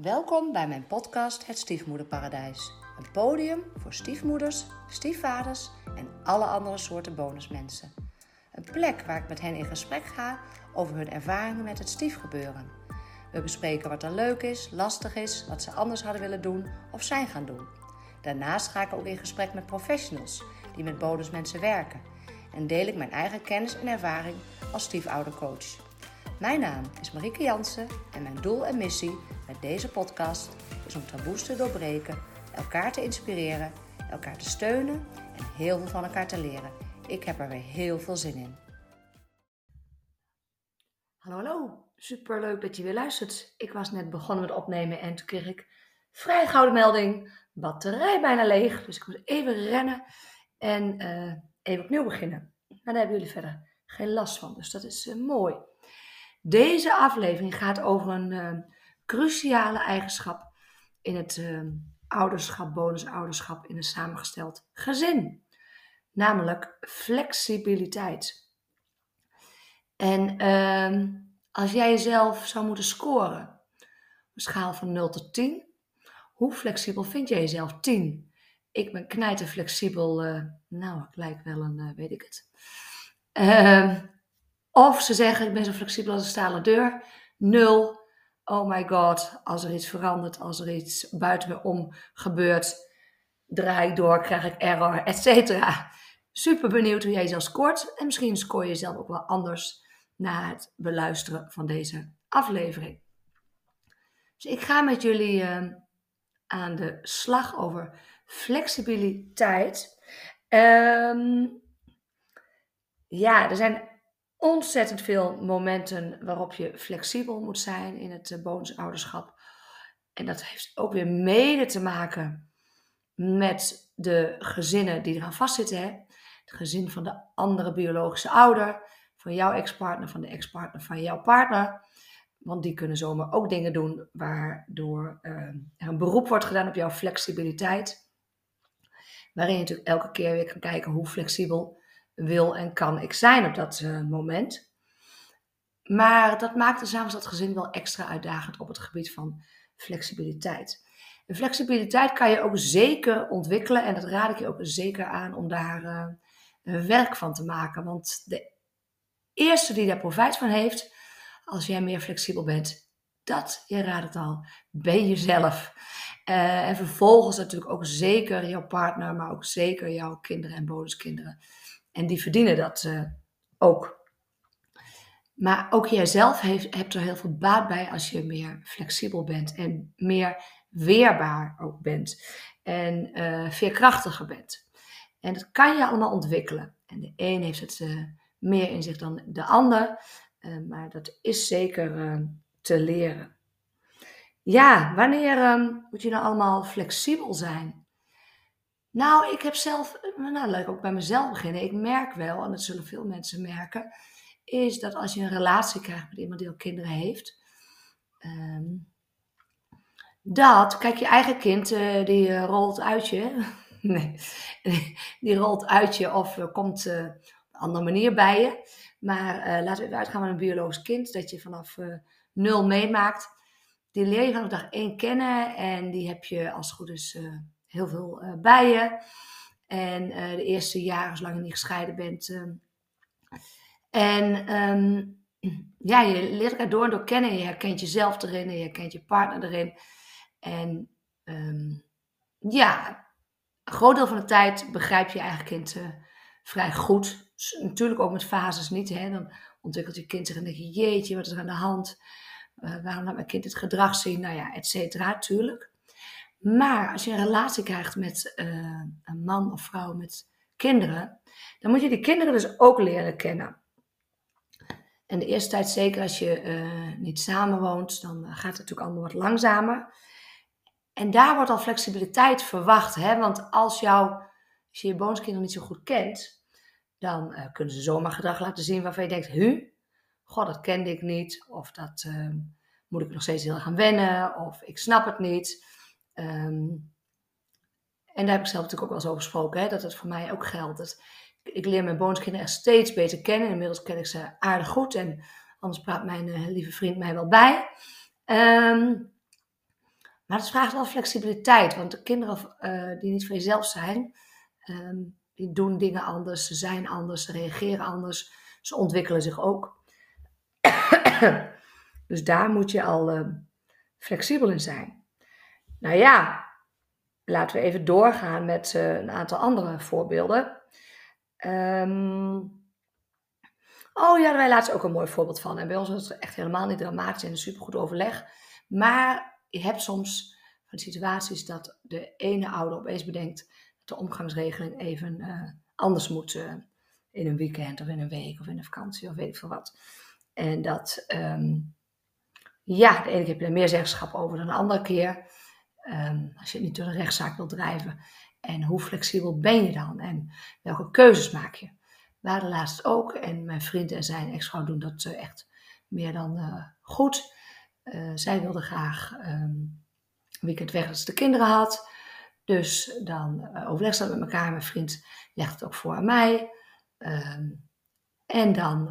Welkom bij mijn podcast Het Stiefmoederparadijs. Een podium voor stiefmoeders, stiefvaders en alle andere soorten bonusmensen. Een plek waar ik met hen in gesprek ga over hun ervaringen met het stiefgebeuren. We bespreken wat er leuk is, lastig is, wat ze anders hadden willen doen of zijn gaan doen. Daarnaast ga ik ook in gesprek met professionals die met bonusmensen werken. En deel ik mijn eigen kennis en ervaring als stiefoudercoach. Mijn naam is Marieke Jansen en mijn doel en missie met deze podcast is om taboes te doorbreken, elkaar te inspireren, elkaar te steunen en heel veel van elkaar te leren. Ik heb er weer heel veel zin in. Hallo, hallo. Super leuk dat je weer luistert. Ik was net begonnen met opnemen en toen kreeg ik vrij gouden melding. Batterij bijna leeg, dus ik moet even rennen en uh, even opnieuw beginnen. Maar daar hebben jullie verder geen last van, dus dat is uh, mooi. Deze aflevering gaat over een uh, cruciale eigenschap in het uh, ouderschap, in een samengesteld gezin. Namelijk flexibiliteit. En uh, als jij jezelf zou moeten scoren, een schaal van 0 tot 10, hoe flexibel vind jij jezelf? 10. Ik ben knijter flexibel, uh, nou, ik lijk wel een, uh, weet ik het. Ehm, of ze zeggen, ik ben zo flexibel als een stalen deur. 0 oh my god, als er iets verandert, als er iets buiten me om gebeurt, draai ik door, krijg ik error, et cetera. Super benieuwd hoe jij jezelf scoort. En misschien scoor je jezelf ook wel anders na het beluisteren van deze aflevering. Dus ik ga met jullie uh, aan de slag over flexibiliteit. Um, ja, er zijn ontzettend veel momenten waarop je flexibel moet zijn in het uh, bonusouderschap. En dat heeft ook weer mede te maken met de gezinnen die eraan vastzitten. Hè? Het gezin van de andere biologische ouder, van jouw ex-partner, van de ex-partner van jouw partner. Want die kunnen zomaar ook dingen doen waardoor uh, er een beroep wordt gedaan op jouw flexibiliteit. Waarin je natuurlijk elke keer weer kan kijken hoe flexibel wil en kan ik zijn op dat uh, moment. Maar dat maakt de samen dat gezin wel extra uitdagend op het gebied van flexibiliteit. En flexibiliteit kan je ook zeker ontwikkelen en dat raad ik je ook zeker aan om daar uh, werk van te maken. Want de eerste die daar profijt van heeft, als jij meer flexibel bent, dat, je raadt het al, ben jezelf. Uh, en vervolgens natuurlijk ook zeker jouw partner, maar ook zeker jouw kinderen en bonuskinderen. En die verdienen dat uh, ook. Maar ook jijzelf heeft, hebt er heel veel baat bij als je meer flexibel bent en meer weerbaar ook bent en uh, veerkrachtiger bent. En dat kan je allemaal ontwikkelen. En de een heeft het uh, meer in zich dan de ander, maar dat is zeker te leren. Ja, wanneer um, moet je nou allemaal flexibel zijn? Nou, ik heb zelf, nou laat ik ook bij mezelf beginnen. Ik merk wel, en dat zullen veel mensen merken, is dat als je een relatie krijgt met iemand die al kinderen heeft, um, dat, kijk, je eigen kind, uh, die uh, rolt uit je, nee, die rolt uit je of uh, komt op een andere manier bij je. Maar laten we even uitgaan van een biologisch kind, dat je vanaf nul meemaakt. Die leer je vanaf dag één kennen en die heb je als het goed is heel veel uh, bij je. En uh, de eerste jaren, zolang je niet gescheiden bent. Uh, en um, ja, je leert elkaar door en door kennen. Je herkent jezelf erin en je herkent je partner erin. En um, ja, een groot deel van de tijd begrijp je eigen kind vrij goed. natuurlijk ook met fases niet. Hè? Dan ontwikkelt je kind zich en denk je, jeetje, wat is er aan de hand? waarom laat mijn kind het gedrag zien? Nou ja, et cetera, tuurlijk. Maar als je een relatie krijgt met uh, een man of vrouw met kinderen, dan moet je die kinderen dus ook leren kennen. En de eerste tijd, zeker als je uh, niet samenwoont, dan gaat het natuurlijk allemaal wat langzamer. En daar wordt al flexibiliteit verwacht. Hè? Want als, jou, als je je bonuskinderen niet zo goed kent, dan kunnen ze zomaar gedrag laten zien waarvan je denkt, hu, god, dat kende ik niet. Of dat moet ik nog steeds heel gaan wennen. Of ik snap het niet. Um, en daar heb ik zelf natuurlijk ook wel eens over gesproken, hè, dat het voor mij ook geldt. Ik leer mijn bonuskinderen echt steeds beter kennen. Inmiddels ken ik ze aardig goed en anders praat mijn uh, lieve vriend mij wel bij. Um, Maar het vraagt wel flexibiliteit, want de kinderen uh, die niet van jezelf zijn, um, die doen dingen anders, ze zijn anders, ze reageren anders, ze ontwikkelen zich ook. dus daar moet je al uh, flexibel in zijn. Nou ja, laten we even doorgaan met uh, een aantal andere voorbeelden. Um, Oh ja, wij laatst ook een mooi voorbeeld van. En bij ons was het echt helemaal niet dramatisch en supergoed overleg. Maar je hebt soms van situaties dat de ene ouder opeens bedenkt dat de omgangsregeling even uh, anders moet uh, in een weekend of in een week of in een vakantie of weet ik veel wat. En dat, um, ja, de ene keer heb je er meer zeggenschap over dan de andere keer. Um, als je niet door de rechtszaak wilt drijven. En hoe flexibel ben je dan? En welke keuzes maak je? We hadden laatst ook, en mijn vriend en zijn ex-vrouw doen dat uh, echt meer dan uh, goed. Uh, zij wilde graag um, weekend weg als de kinderen had. Dus dan overleg ze dat met elkaar. Mijn vriend legt het ook voor aan mij. Um, en dan,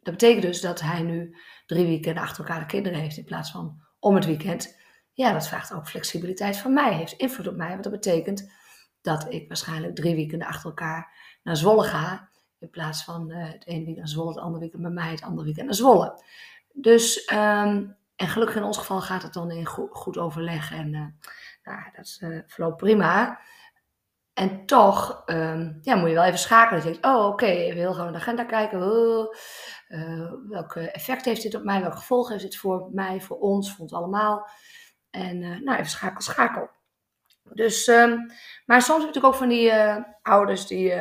dat betekent dus dat hij nu drie weekenden achter elkaar de kinderen heeft in plaats van om het weekend. Ja, dat vraagt ook flexibiliteit van mij, heeft invloed op mij. Want dat betekent dat ik waarschijnlijk drie weekenden achter elkaar naar Zwolle ga. In plaats van uh, het ene weekend naar Zwolle, het andere weekend bij mij, het andere weekend naar Zwolle. Dus, um, en gelukkig in ons geval gaat het dan in goed, overleg. En uh, nou, dat uh, verloopt prima. En toch um, ja, moet je wel even schakelen. Je denkt, oh oké, okay, even heel gewoon de agenda kijken. Oh, welk effect heeft dit op mij? Welk gevolg heeft dit voor mij, voor ons, voor ons allemaal? En nou, even schakel, schakel. Dus, um, maar soms heb ik ook van die ouders die,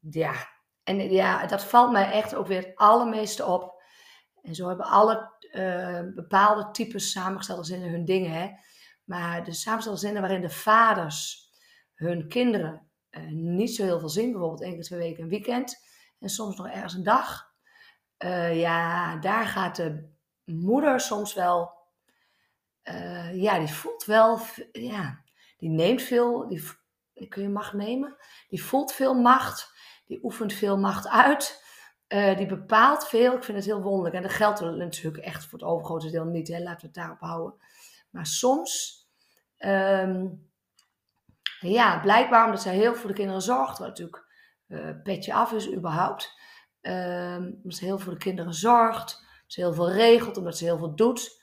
ja, en ja, dat valt mij echt ook weer het allermeeste op. En zo hebben alle bepaalde types samengestelde zinnen hun dingen. Hè? Maar de samengestelde zinnen waarin de vaders hun kinderen niet zo heel veel zien, bijvoorbeeld één keer twee weken een weekend en soms nog ergens een dag. Ja, daar gaat de moeder soms wel, ja, die voelt wel, ja, die neemt veel, die, kun je macht nemen, die voelt veel macht die oefent veel macht uit. Uh, die bepaalt veel. Ik vind het heel wonderlijk. En dat geldt natuurlijk echt voor het overgrote deel niet. Hè? Laten we het daarop houden. Maar soms, um, ja, blijkbaar omdat zij heel voor de kinderen zorgt. Wat natuurlijk uh, petje af is überhaupt. Um, omdat ze heel voor de kinderen zorgt. Ze heel veel regelt, omdat ze heel veel doet.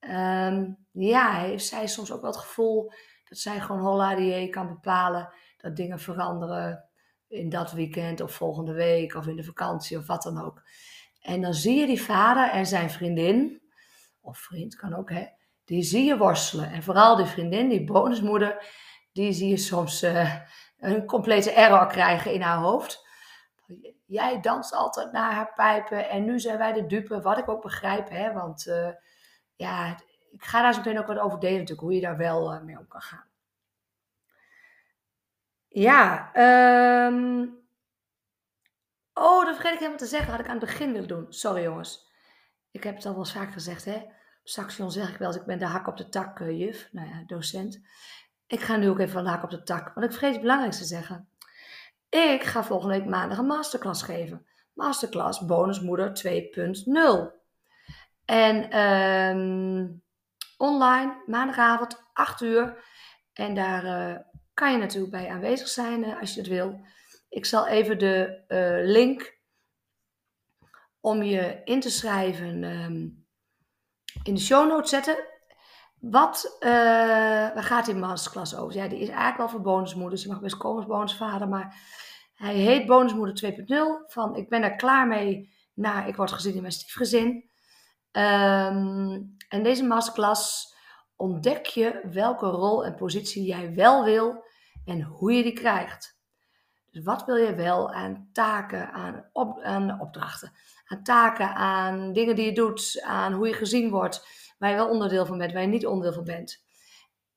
Um, ja, heeft zij soms ook wel het gevoel dat zij gewoon holla die kan bepalen. Dat dingen veranderen in dat weekend of volgende week of in de vakantie of wat dan ook. En dan zie je die vader en zijn vriendin, of vriend kan ook, hè, die zie je worstelen. En vooral die vriendin, die bonusmoeder, die zie je soms uh, een complete error krijgen in haar hoofd. Jij danst altijd naar haar pijpen en nu zijn wij de dupe, wat ik ook begrijp, hè, want uh, ja, ik ga daar zo meteen ook wat over delen natuurlijk, hoe je daar wel uh, mee om kan gaan. Ja, um... oh, dat vergeet ik helemaal te zeggen. Had ik aan het begin willen doen. Sorry jongens. Ik heb het al wel eens vaak gezegd, hè. Saxion zeg ik wel eens, ik ben de hak op de tak uh, juf. Nou ja, docent. Ik ga nu ook even van de hak op de tak. Want ik vergeet het belangrijkste te zeggen. Ik ga volgende week maandag een masterclass geven. Masterclass Bonusmoeder 2.0. En um, online, maandagavond, 8 uur. En daar... Uh, kan je natuurlijk bij aanwezig zijn uh, als je het wil. Ik zal even de uh, link om je in te schrijven um, in de show notes zetten. Wat, waar gaat die masterclass over? Ja, die is eigenlijk wel voor bonusmoeders. Je mag best komen als bonusvader, maar hij heet Bonusmoeder 2.0. Van ik ben er klaar mee naar ik word gezien in mijn stiefgezin. Um, en deze masterclass ontdek je welke rol en positie jij wel wil en hoe je die krijgt. Dus wat wil je wel aan taken, aan, op, opdrachten, aan taken, aan dingen die je doet, aan hoe je gezien wordt, waar je wel onderdeel van bent, waar je niet onderdeel van bent.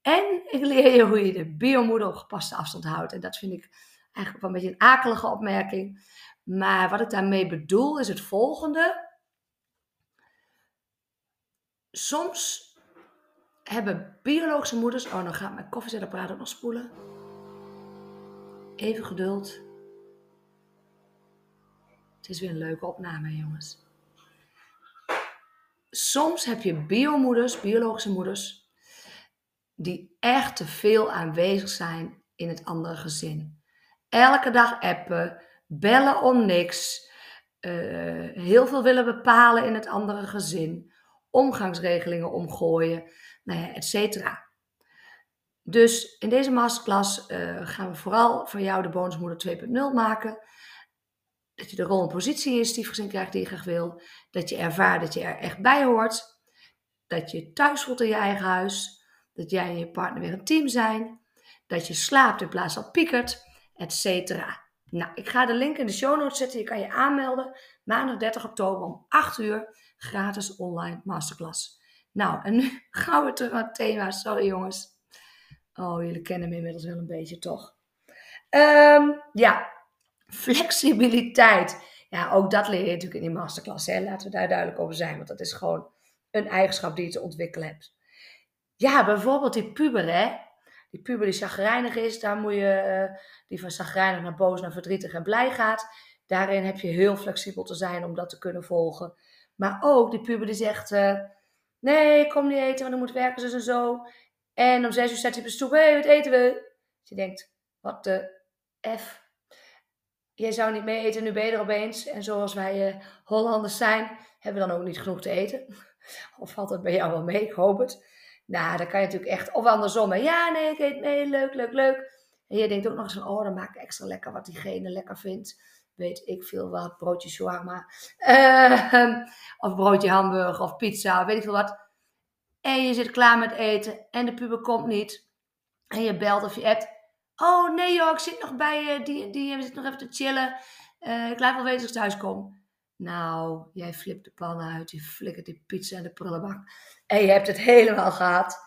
En ik leer je hoe je de biomoeder op gepaste afstand houdt. En dat vind ik eigenlijk wel een beetje een akelige opmerking. Maar wat ik daarmee bedoel is het volgende. Soms hebben biologische moeders. Oh, dan gaat mijn koffiezetapparaat ook nog spoelen. Even geduld. Het is weer een leuke opname, jongens. Soms heb je biomoeders, biologische moeders, die echt te veel aanwezig zijn in het andere gezin. Elke dag appen, bellen om niks, eh, heel veel willen bepalen in het andere gezin, omgangsregelingen omgooien, nou ja, et cetera. Dus in deze masterclass uh, gaan we vooral voor jou de bonusmoeder 2.0 maken. Dat je de rol en positie in je stiefgezin krijgt die je graag wil. Dat je ervaart dat je er echt bij hoort. Dat je thuis voelt in je eigen huis. Dat jij en je partner weer een team zijn. Dat je slaapt in plaats van piekert, et cetera. Nou, ik ga de link in de show notes zetten. Je kan je aanmelden. Maandag 30 oktober om 8 uur. Gratis online masterclass. Nou, en nu gaan we terug naar het thema. Sorry jongens. Oh, jullie kennen me inmiddels wel een beetje, toch? Ehm, ja, flexibiliteit. Ja, ook dat leer je natuurlijk in die masterclass. Hè? Laten we daar duidelijk over zijn. Want dat is gewoon een eigenschap die je te ontwikkelen hebt. Ja, bijvoorbeeld die puber, hè. Die puber die chagrijnig is, daar moet je, uh, die van chagrijnig naar boos, naar verdrietig en blij gaat. Daarin heb je heel flexibel te zijn om dat te kunnen volgen. Maar ook die puber die zegt, uh, nee, ik kom niet eten, want ik moet werken, zo en zo. En om zes uur staat hij op de stoep. Hé, hey, wat eten we? Dus je denkt, wat de F. Jij zou niet mee eten, nu ben je er opeens. En zoals wij uh, Hollanders zijn, hebben we dan ook niet genoeg te eten. Of valt het bij jou wel mee? Ik hoop het. Nou, dan kan je natuurlijk echt, of andersom. Ja, nee, ik eet mee, leuk, leuk, leuk. En je denkt ook nog eens oh, dan maak ik extra lekker wat diegene lekker vindt. Weet ik veel wat, broodje shawarma. Uh, of broodje hamburger of pizza, weet ik veel wat. En je zit klaar met eten en de puber komt niet. En je belt of je appt. Oh nee joh, ik zit nog bij uh, die die. We zitten nog even te chillen. Uh, ik laat wel weten als ik thuis kom. Nou, jij flipt de pan uit. Je flikkert die pizza en de prullenbak. En je hebt het helemaal gehad.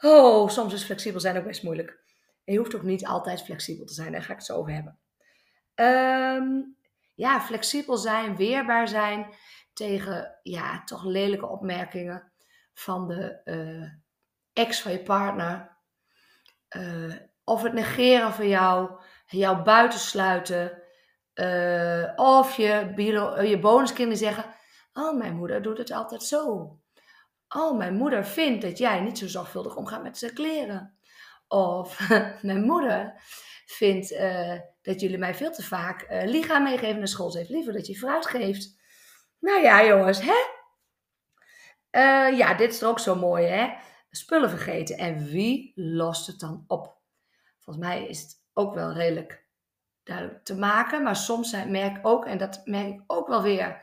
Oh, soms is flexibel zijn ook best moeilijk. En je hoeft ook niet altijd flexibel te zijn. Daar ga ik het zo over hebben. Um, ja, flexibel zijn, weerbaar zijn tegen ja, toch lelijke opmerkingen van de uh, ex van je partner. Uh, of het negeren van jou, jou buitensluiten. Uh, of je, je bonuskinderen zeggen: Oh, mijn moeder doet het altijd zo. Oh, mijn moeder vindt dat jij niet zo zorgvuldig omgaat met zijn kleren. Of mijn moeder vindt dat jullie mij veel te vaak uh, lichaam meegeven naar school. Ze heeft liever dat je fruit geeft. Nou ja, jongens, hè? Uh, ja, dit is ook zo mooi, hè? Spullen vergeten. En wie lost het dan op? Volgens mij is het ook wel redelijk duidelijk te maken. Maar soms merk ik ook, en dat merk ik ook wel weer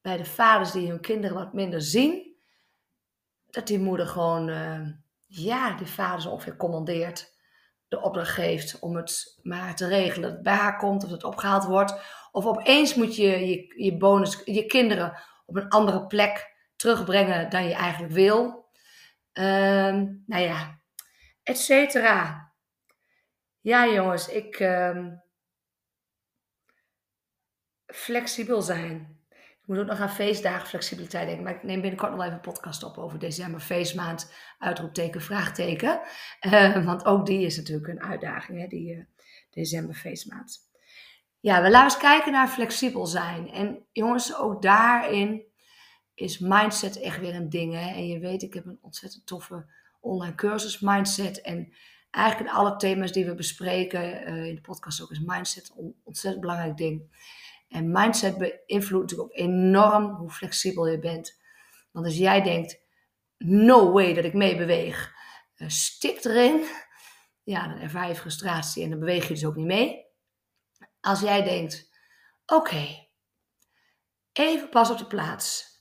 bij de vaders die hun kinderen wat minder zien, dat die moeder gewoon, uh, ja, die vader zo ongeveer commandeert, de opdracht geeft om het maar te regelen. Dat het bij haar komt of dat het opgehaald wordt. Of opeens moet je je, je bonus, je kinderen op een andere plek terugbrengen dan je eigenlijk wil. Um, nou ja, et cetera. Ja, jongens, ik. Um, flexibel zijn. Ik moet ook nog aan feestdagen flexibiliteit denken. Maar ik neem binnenkort nog even een podcast op over december, feestmaand, uitroepteken, vraagteken. Uh, want ook die is natuurlijk een uitdaging, hè, die uh, december, feestmaand. Ja, we laten eens kijken naar flexibel zijn. En jongens, ook daarin is mindset echt weer een ding. Hè? En je weet, ik heb een ontzettend toffe online cursus mindset. En eigenlijk in alle thema's die we bespreken uh, in de podcast ook is mindset een ontzettend belangrijk ding. En mindset beïnvloedt natuurlijk ook enorm hoe flexibel je bent. Want als jij denkt, no way dat ik mee beweeg, uh, stik erin. Ja, dan ervaar je frustratie en dan beweeg je dus ook niet mee. Als jij denkt, oké, even pas op de plaats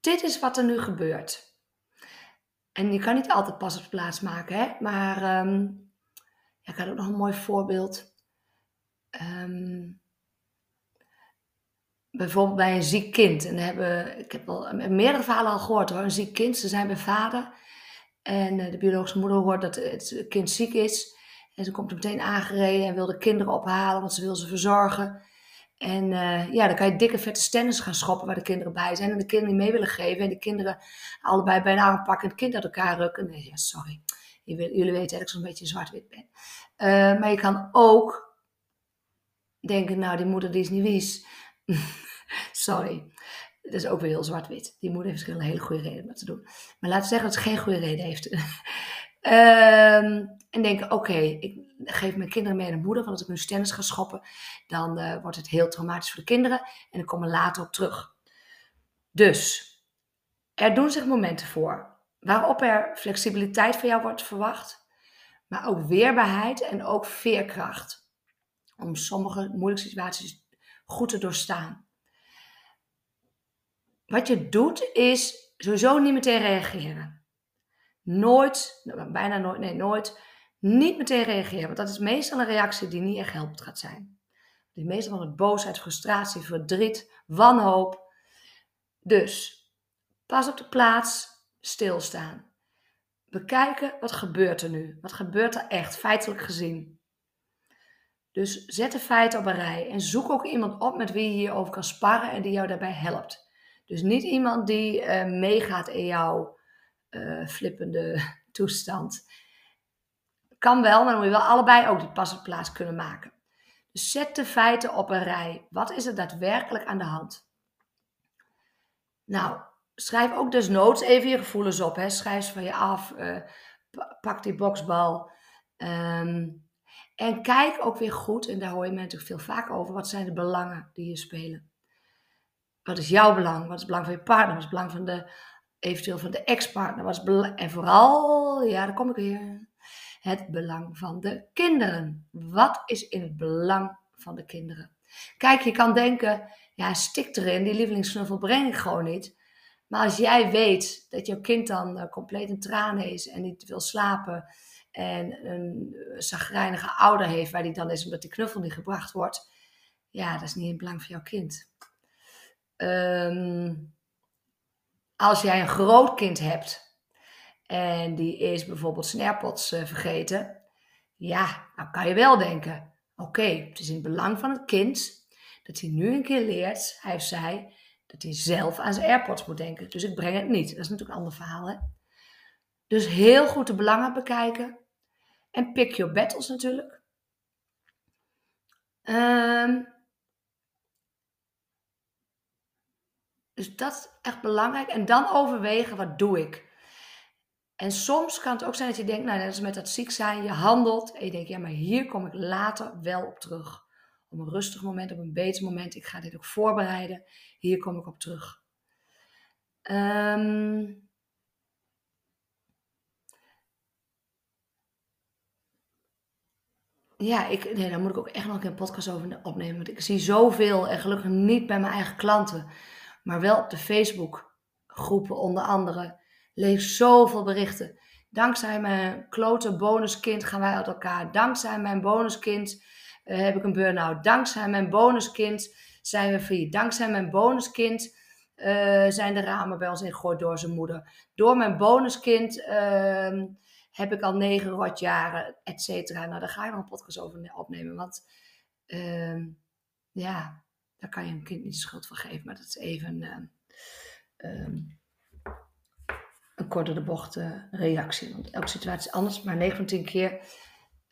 dit is wat er nu gebeurt. En je kan niet altijd pas op de plaats maken, hè? maar um, ja, ik had ook nog een mooi voorbeeld. Um, bijvoorbeeld bij een ziek kind. En hebben, ik heb wel meerdere verhalen al gehoord hoor. Een ziek kind, ze zijn bij vader. En eh, de biologische moeder hoort dat het kind ziek is. En ze komt er meteen aangereden en wil de kinderen ophalen, want ze wil ze verzorgen. En uh, ja, dan kan je dikke vette stennis gaan schoppen waar de kinderen bij zijn. En de kinderen niet mee willen geven. En de kinderen allebei bij een pakken en het kind uit elkaar rukken. Nee, ja, sorry. Jullie weten dat ik zo'n beetje zwart-wit ben. Uh, maar je kan ook denken, nou die moeder die is niet wies. sorry. Dat is ook weer heel zwart-wit. Die moeder heeft een hele goede reden om dat te doen. Maar laten we zeggen dat ze geen goede reden heeft. Ehm, en denken, oké, ik geef mijn kinderen mee naar moeder, want als ik nu tennis ga schoppen, dan uh, wordt het heel traumatisch voor de kinderen en ik kom er later op terug. Dus, er doen zich momenten voor waarop er flexibiliteit van jou wordt verwacht, maar ook weerbaarheid en ook veerkracht om sommige moeilijke situaties goed te doorstaan. Wat je doet is sowieso niet meteen reageren. Nooit, bijna nooit, nee, nooit, niet meteen reageren. Want dat is meestal een reactie die niet echt helpt gaat zijn. Die meestal van het boosheid, frustratie, verdriet, wanhoop. Dus, pas op de plaats, stilstaan. Bekijken, wat gebeurt er nu? Wat gebeurt er echt, feitelijk gezien? Dus zet de feiten op een rij en zoek ook iemand op met wie je hierover kan sparren en die jou daarbij helpt. Dus niet iemand die uh, meegaat in jouw uh, flippende toestand. Kan wel, maar dan moet je wel allebei ook die pas op plaats kunnen maken. Dus zet de feiten op een rij. Wat is er daadwerkelijk aan de hand? Nou, schrijf ook desnoods even je gevoelens op. Hè. Schrijf ze van je af. Uh, pak die boksbal. Um, en kijk ook weer goed, en daar hoor je me natuurlijk veel vaker over, wat zijn de belangen die hier spelen? Wat is jouw belang? Wat is het belang van je partner? Wat is het belang van de, eventueel van de ex-partner? Wat is en vooral, ja, daar kom ik weer, het belang van de kinderen. Wat is in het belang van de kinderen? Kijk, je kan denken, ja, stik erin, die lievelingssnuffel breng ik gewoon niet. Maar als jij weet dat jouw kind dan uh, compleet in tranen is en niet wil slapen en een zagrijnige ouder heeft waar die dan is omdat die knuffel niet gebracht wordt, ja, dat is niet in het belang van jouw kind. Um, als jij een groot kind hebt en die is bijvoorbeeld zijn AirPods uh, vergeten, ja, dan kan je wel denken: oké, het is in het belang van het kind dat hij nu een keer leert, hij of zij, dat hij zelf aan zijn AirPods moet denken. Dus ik breng het niet. Dat is natuurlijk een ander verhaal. Hè? Dus heel goed de belangen bekijken. En pick your battles natuurlijk. Um, dus dat is echt belangrijk. En dan overwegen, wat doe ik? En soms kan het ook zijn dat je denkt, nou net als met dat ziek zijn, je handelt en je denkt, ja, maar hier kom ik later wel op terug. Op een rustig moment, op een beter moment. Ik ga dit ook voorbereiden. Hier kom ik op terug. Um, ja, ik, nee, daar moet ik ook echt nog een podcast over opnemen. Want ik zie zoveel, en gelukkig niet bij mijn eigen klanten, maar wel op de Facebook groepen onder andere. Lees zoveel berichten. Dankzij mijn klote bonuskind gaan wij uit elkaar. Dankzij mijn bonuskind uh, heb ik een burn-out. Dankzij mijn bonuskind zijn we failliet. Dankzij mijn bonuskind uh, zijn de ramen bij ons ingegooid door zijn moeder. Door mijn bonuskind uh, heb ik al negen rotjaren, et cetera. Nou, daar ga je nog een podcast over opnemen. Want uh, ja, daar kan je een kind niet de schuld van geven. Maar dat is even um, een korte de bocht uh, reactie. Want elke situatie is anders. Maar 9 van 10 keer,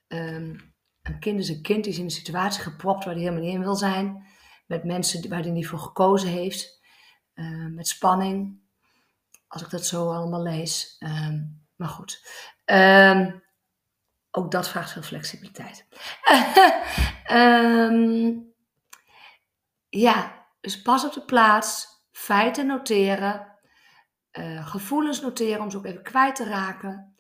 een kind is een kind. Die is in een situatie gepropt waar hij helemaal niet in wil zijn. Met mensen waar hij niet voor gekozen heeft. Met spanning. Als ik dat zo allemaal lees. Maar goed. Um, ook dat vraagt veel flexibiliteit. um, ja, dus pas op de plaats. Feiten noteren. Uh, gevoelens noteren om ze ook even kwijt te raken.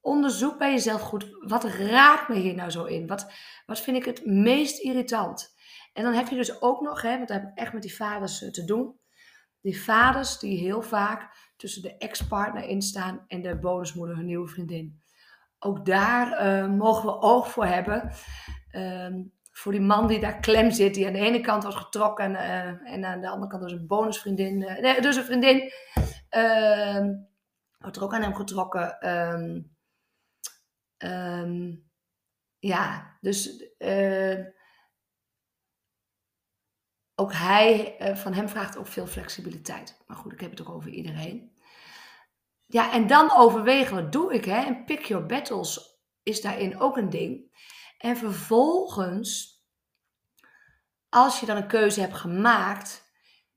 Onderzoek bij jezelf goed. Wat raakt me hier nou zo in? Wat, wat vind ik het meest irritant? En dan heb je dus ook nog, hè, want daar heb ik echt met die vaders uh, te doen. Die vaders die heel vaak tussen de ex-partner instaan en de bonusmoeder, hun nieuwe vriendin. Ook daar uh, mogen we oog voor hebben. Uh, voor die man die daar klem zit, die aan de ene kant was getrokken uh, en aan de andere kant was een bonusvriendin. Uh, nee, dus een vriendin. Uh, wordt er ook aan hem getrokken. Um, ja, dus ook hij, uh, van hem vraagt ook veel flexibiliteit. Maar goed, ik heb het ook over iedereen. Ja, en dan overwegen, wat doe ik? Hè? En pick your battles is daarin ook een ding. En vervolgens, als je dan een keuze hebt gemaakt,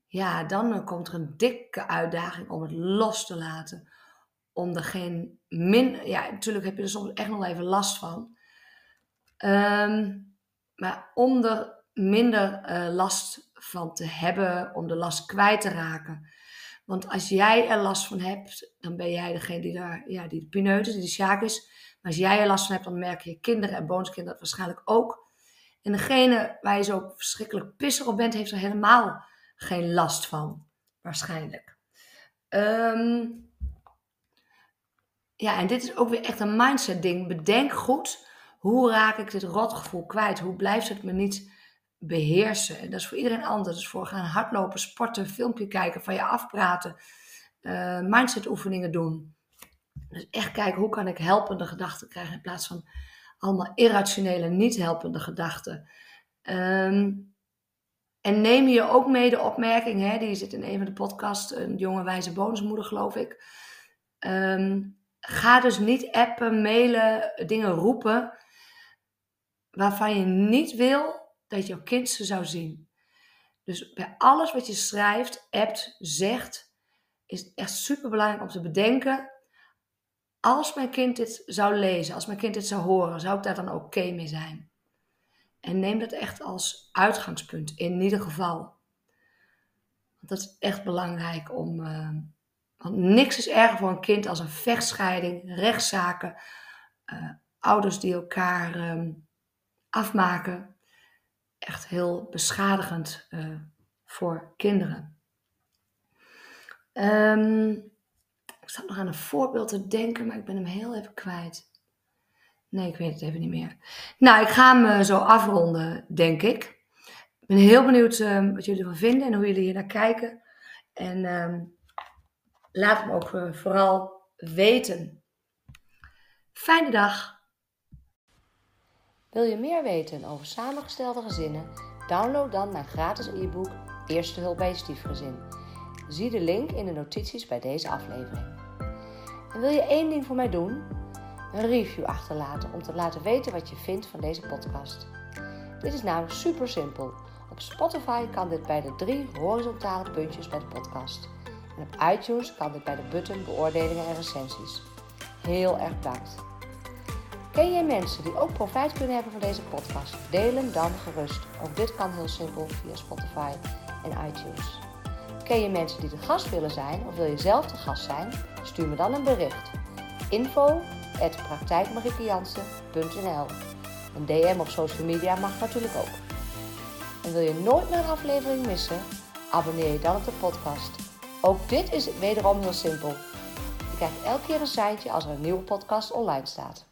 ja, dan komt er een dikke uitdaging om het los te laten. om er geen min... Ja, natuurlijk heb je er soms echt nog even last van. Ehm, maar om er minder eh, last van te hebben, om de last kwijt te raken. Want als jij er last van hebt, dan ben jij degene die daar, ja, die de pineut is, die de sjaak is. Maar als jij er last van hebt, dan merken je kinderen en bonuskinderen dat waarschijnlijk ook. En degene waar je zo verschrikkelijk pissig op bent, heeft er helemaal geen last van. Waarschijnlijk. Ehm, ja, en dit is ook weer echt een mindset ding. Bedenk goed, hoe raak ik dit rotgevoel kwijt? Hoe blijft het me niet beheersen? En dat is voor iedereen anders. Voor gaan hardlopen, sporten, filmpje kijken, van je afpraten, uh, mindset oefeningen doen. Dus echt kijken, hoe kan ik helpende gedachten krijgen in plaats van allemaal irrationele, niet helpende gedachten. Ehm, en neem je ook mee de opmerking, hè, die zit in een van de podcasts, een jonge wijze bonusmoeder geloof ik. Ehm, ga dus niet appen, mailen, dingen roepen waarvan je niet wil dat jouw kind ze zou zien. Dus bij alles wat je schrijft, appt, zegt, is het echt super belangrijk om te bedenken. Als mijn kind dit zou lezen, als mijn kind dit zou horen, zou ik daar dan oké mee zijn? En neem dat echt als uitgangspunt, in ieder geval. Want dat is echt belangrijk om. Uh, want niks is erger voor een kind als een vechtscheiding, rechtszaken, uh, ouders die elkaar uh, afmaken. Echt heel beschadigend uh, voor kinderen. Um, ik zat nog aan een voorbeeld te denken, maar ik ben hem heel even kwijt. Nee, ik weet het even niet meer. Nou, ik ga hem eh, zo afronden, denk ik. Ik ben heel benieuwd uh, wat jullie ervan vinden en hoe jullie hier naar kijken. En uh, laat me ook uh, vooral weten. Fijne dag. Wil je meer weten over samengestelde gezinnen? Download dan mijn gratis e-book Eerste hulp bij je stiefgezin. Zie de link in de notities bij deze aflevering. En wil je één ding voor mij doen? Een review achterlaten om te laten weten wat je vindt van deze podcast. Dit is namelijk super simpel. Op Spotify kan dit bij de drie horizontale puntjes bij de podcast. En op iTunes kan dit bij de button beoordelingen en recensies. Heel erg bedankt. Ken jij mensen die ook profijt kunnen hebben van deze podcast? Deel hem dan gerust. Ook dit kan heel simpel via Spotify en iTunes. Ken je mensen die de gast willen zijn of wil je zelf de gast zijn? Stuur me dan een bericht. Info Een DM op social media mag natuurlijk ook. En wil je nooit meer een aflevering missen? Abonneer je dan op de podcast. Ook dit is wederom heel simpel. Je krijgt elke keer een seintje als er een nieuwe podcast online staat.